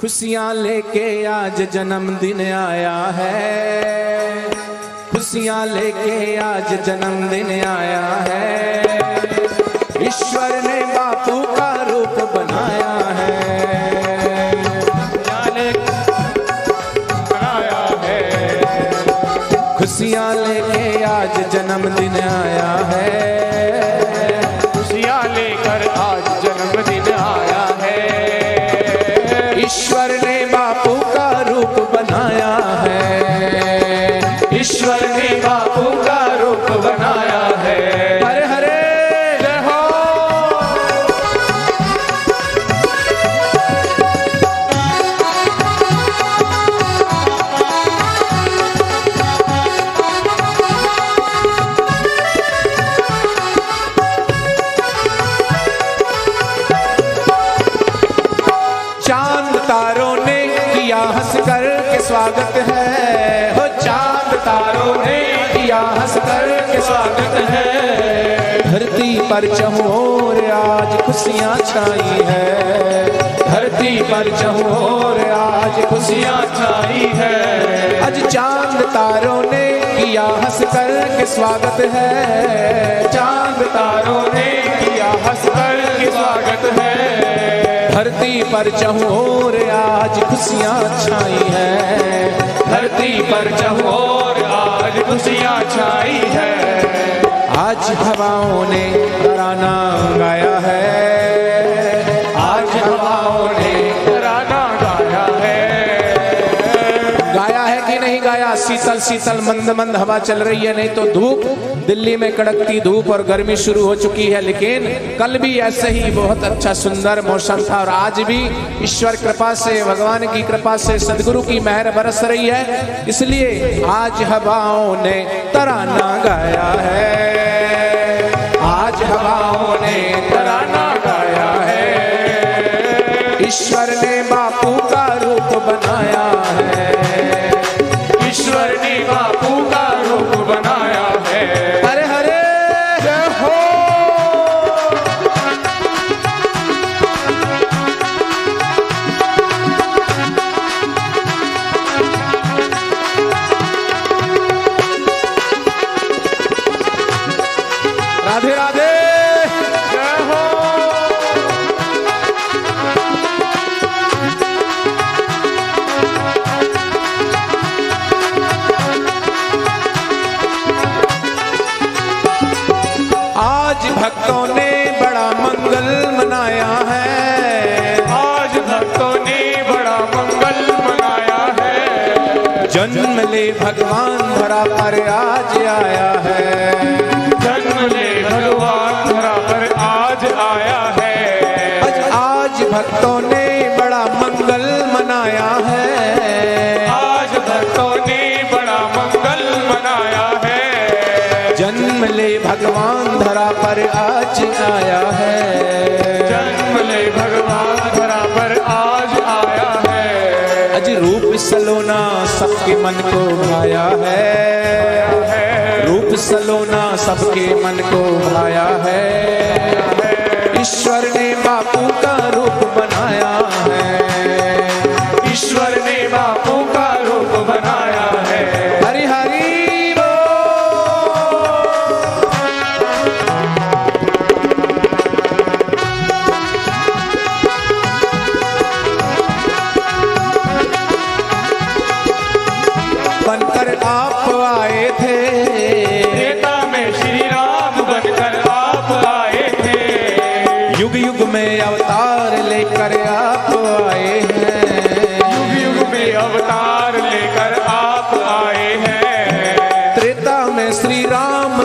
खुशियाँ लेके आज जन्मदिन आया है। खुशियाँ लेके आज जन्मदिन आया है। ईश्वर ने बापू का रूप बनाया है। है खुशियाँ लेके आज जन्मदिन आया है। ईश्वर ने बापू का रूप बनाया है। ईश्वर ने बापू का रूप बनाया है। पर चमोर आज खुशियाँ छाई है। धरती पर चमोर आज खुशियाँ छाई है। आज चाँद तारों ने किया हंस कर के स्वागत है। चाँद तारों ने किया हंस कर के स्वागत है। धरती पर चमोर आज खुशियाँ छाई है। धरती पर चमोर आज खुशियाँ छाई है। आज हवाओं ने तराना गाया है। आज हवाओं ने तराना गाया है। गाया है कि नहीं गाया? शीतल शीतल, मंद मंद हवा चल रही है, नहीं तो धूप। दिल्ली में कड़कती धूप और गर्मी शुरू हो चुकी है, लेकिन कल भी ऐसे ही बहुत अच्छा सुंदर मौसम था और आज भी ईश्वर कृपा से, भगवान की कृपा से, सदगुरु की मेहर बरस रही है। इसलिए आज हवाओं ने तराना गाया है। आज हवाओं ने तराना गाया है। ईश्वर ने बापू का रूप बनाया आज भक्तों ने बड़ा मंगल मनाया है। आज भक्तों ने बड़ा मंगल मनाया है। जन्म ले भगवान धरा पर आज आया है। जन्म ले भगवान धरा पर आज आया है। आज आज भक्तों ने बड़ा मंगल मनाया है। भगवान धरा पर आज आया है। जन्म ले भगवान धरा पर आज आया है। अज रूप सलोना सबके मन को भाया है। रूप सलोना सबके मन को भाया है। ईश्वर ने बापू का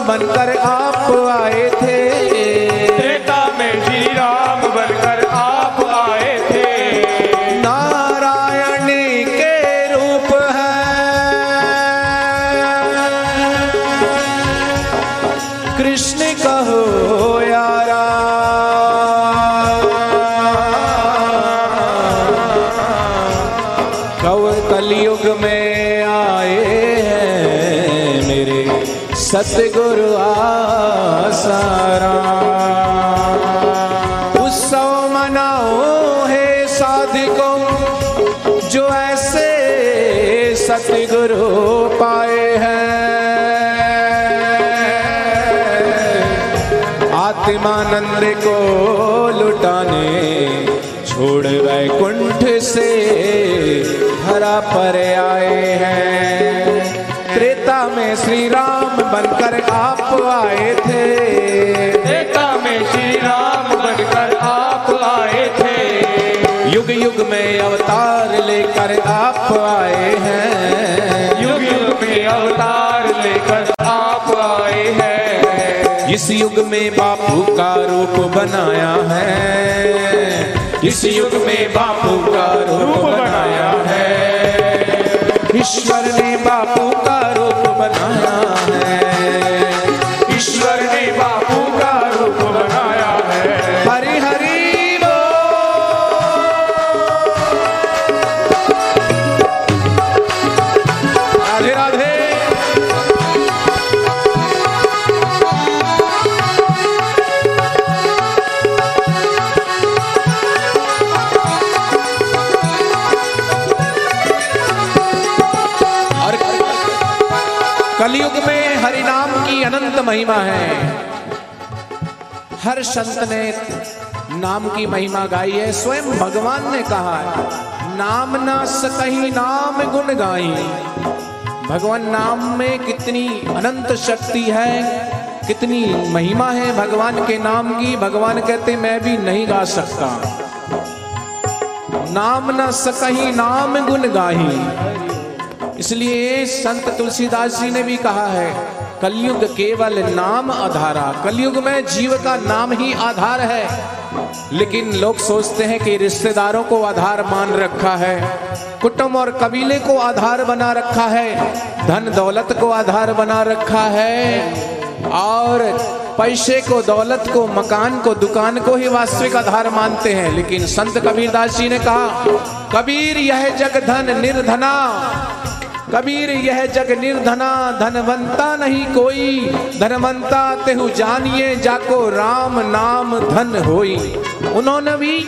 बनकर सतगुरु आसारा। उत्सव मनाओ हे ऐसे सतगुरु पाए हैं। आत्मानंद को लुटाने, छोड़ वैकुंठ से धरा पर आए हैं। में श्री राम बनकर आप आए थे। त्रेता में श्री राम बनकर आप आए थे। युग युग में अवतार लेकर आप आए हैं। युग युग में अवतार लेकर आप आए हैं। इस युग में बापू का रूप बनाया है। इस युग में बापू का रूप बनाया है। ईश्वर ने बापू का महिमा है। हर संत ने नाम की महिमा गाई है। स्वयं भगवान ने कहा है, नाम ना सकही नाम गुण गाई। भगवान नाम में कितनी अनंत शक्ति है, कितनी महिमा है भगवान के नाम की। भगवान कहते, मैं भी नहीं गा सकता। नाम न सकही नाम गुण गाही इसलिए संत तुलसीदास जी ने भी कहा है कलयुग केवल नाम आधारा, कलयुग में जीव का नाम ही आधार है। लेकिन लोग सोचते हैं कि रिश्तेदारों को आधार मान रखा है, कुटुंब और कबीले को आधार बना रखा है, धन दौलत को आधार बना रखा है, और पैसे को, दौलत को, मकान को, दुकान को ही वास्तविक आधार मानते हैं। लेकिन संत कबीरदास जी ने कहा, कबीर यह जग धन निर्धना कबीर, यह जग निर्धना, धनवंता नहीं कोई। धनवंता तेहु जानिए, जाको राम नाम धन होई। उन्होंने भी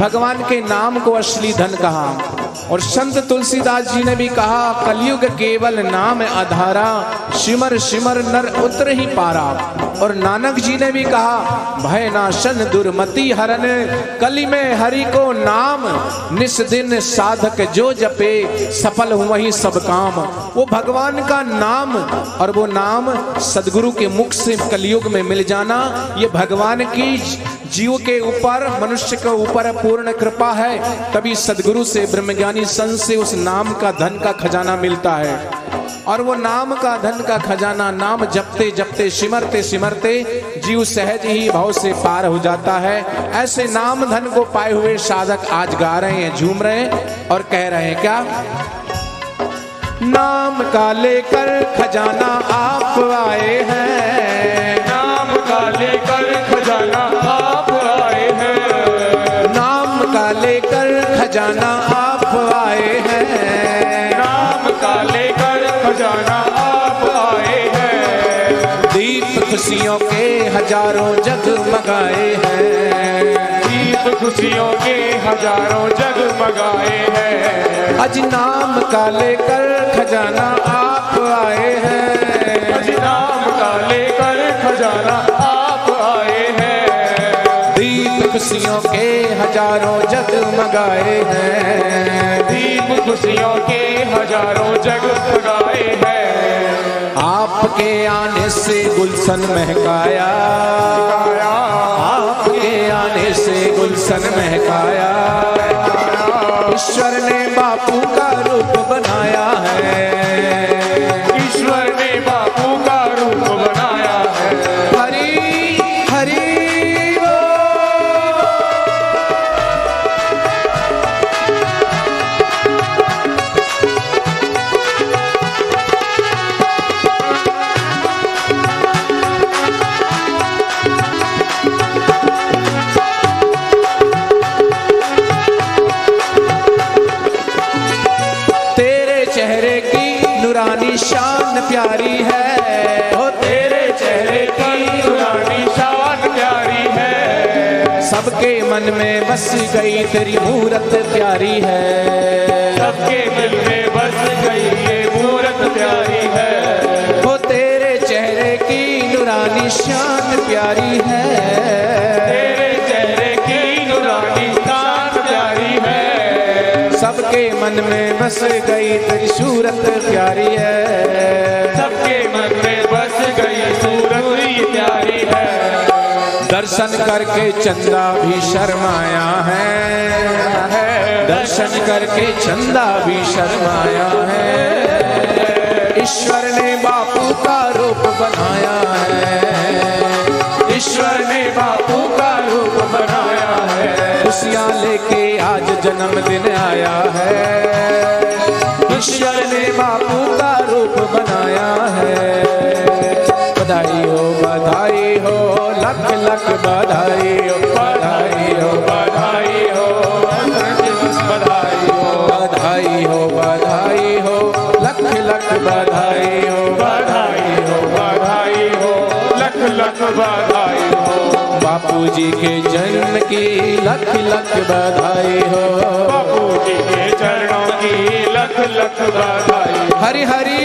भगवान के नाम को असली धन कहा। और संत तुलसीदास जी ने भी कहा, कलयुग केवल नाम आधारा शिमर शिमर नर उतर ही पारा। और नानक जी ने भी कहा, भय नाशन दुर्मति हरन, कली में हरि को नाम, निस दिन साधक जो जपे, सफल हुआ वही सब काम। वो भगवान का नाम और वो नाम सदगुरु के मुख से कलयुग में मिल जाना, ये भगवान की जीव के ऊपर, मनुष्य के ऊपर पूर्ण कृपा है, तभी सदगुरु से, ब्रह्मज्ञानी संत से उस नाम का धन का खजाना मिलता है। और वो नाम का धन का खजाना, नाम जपते जपते, सिमरते सिमरते, जीव सहज ही भाव से पार हो जाता है। ऐसे नाम धन को पाए हुए साधक आज गा रहे हैं, झूम रहे हैं और कह रहे हैं, क्या? नाम का लेकर खजाना आप आए हैं। के हज़ारों जगमगाए हैं। दीप खुशियों के हज़ारों जग मगाए हैं। अज नाम का लेकर खजाना आप आए हैं। अज नाम का लेकर खजाना आप आए हैं। दीप खुशियों के हज़ारों जगमगाए हैं। दीप खुशियों के हज़ारों जग मगाए हैं। आपके आने से गुलशन महकाया। आपके आने से गुलशन महकाया। ईश्वर ने बापू का रूप बनाया है। सुरानी शान प्यारी है। ओ तेरे चेहरे की पुरानी शान प्यारी है। सबके मन में बस गई तेरी मूरत प्यारी है। सबके मन में बस गई ये मूरत प्यारी है। ओ तेरे चेहरे की नुरानी शान प्यारी है। बस गई तेरी सूरत प्यारी है। सबके मन में बस गई सूरत प्यारी है। दर्शन करके चंदा भी शर्माया है। दर्शन करके चंदा भी शर्माया है। ईश्वर ने बापू का रूप बनाया है। ईश्वर ने बापू का रूप बनाया है। खुशियाँ लेके आज जन्मदिन आया है। ईश्वर ने बापू का रूप बनाया है बधाई हो बधाई हो लख लख बधाई हो बधाई हो बधाई हो बधाई हो बधाई हो बधाई हो लख लख बधाई हो बधाई हो बधाई हो लख लख बधाई हो बापू जी के जन्म की लख लख बधाई हो बापू जी के चरणों की लख लख हरि हरि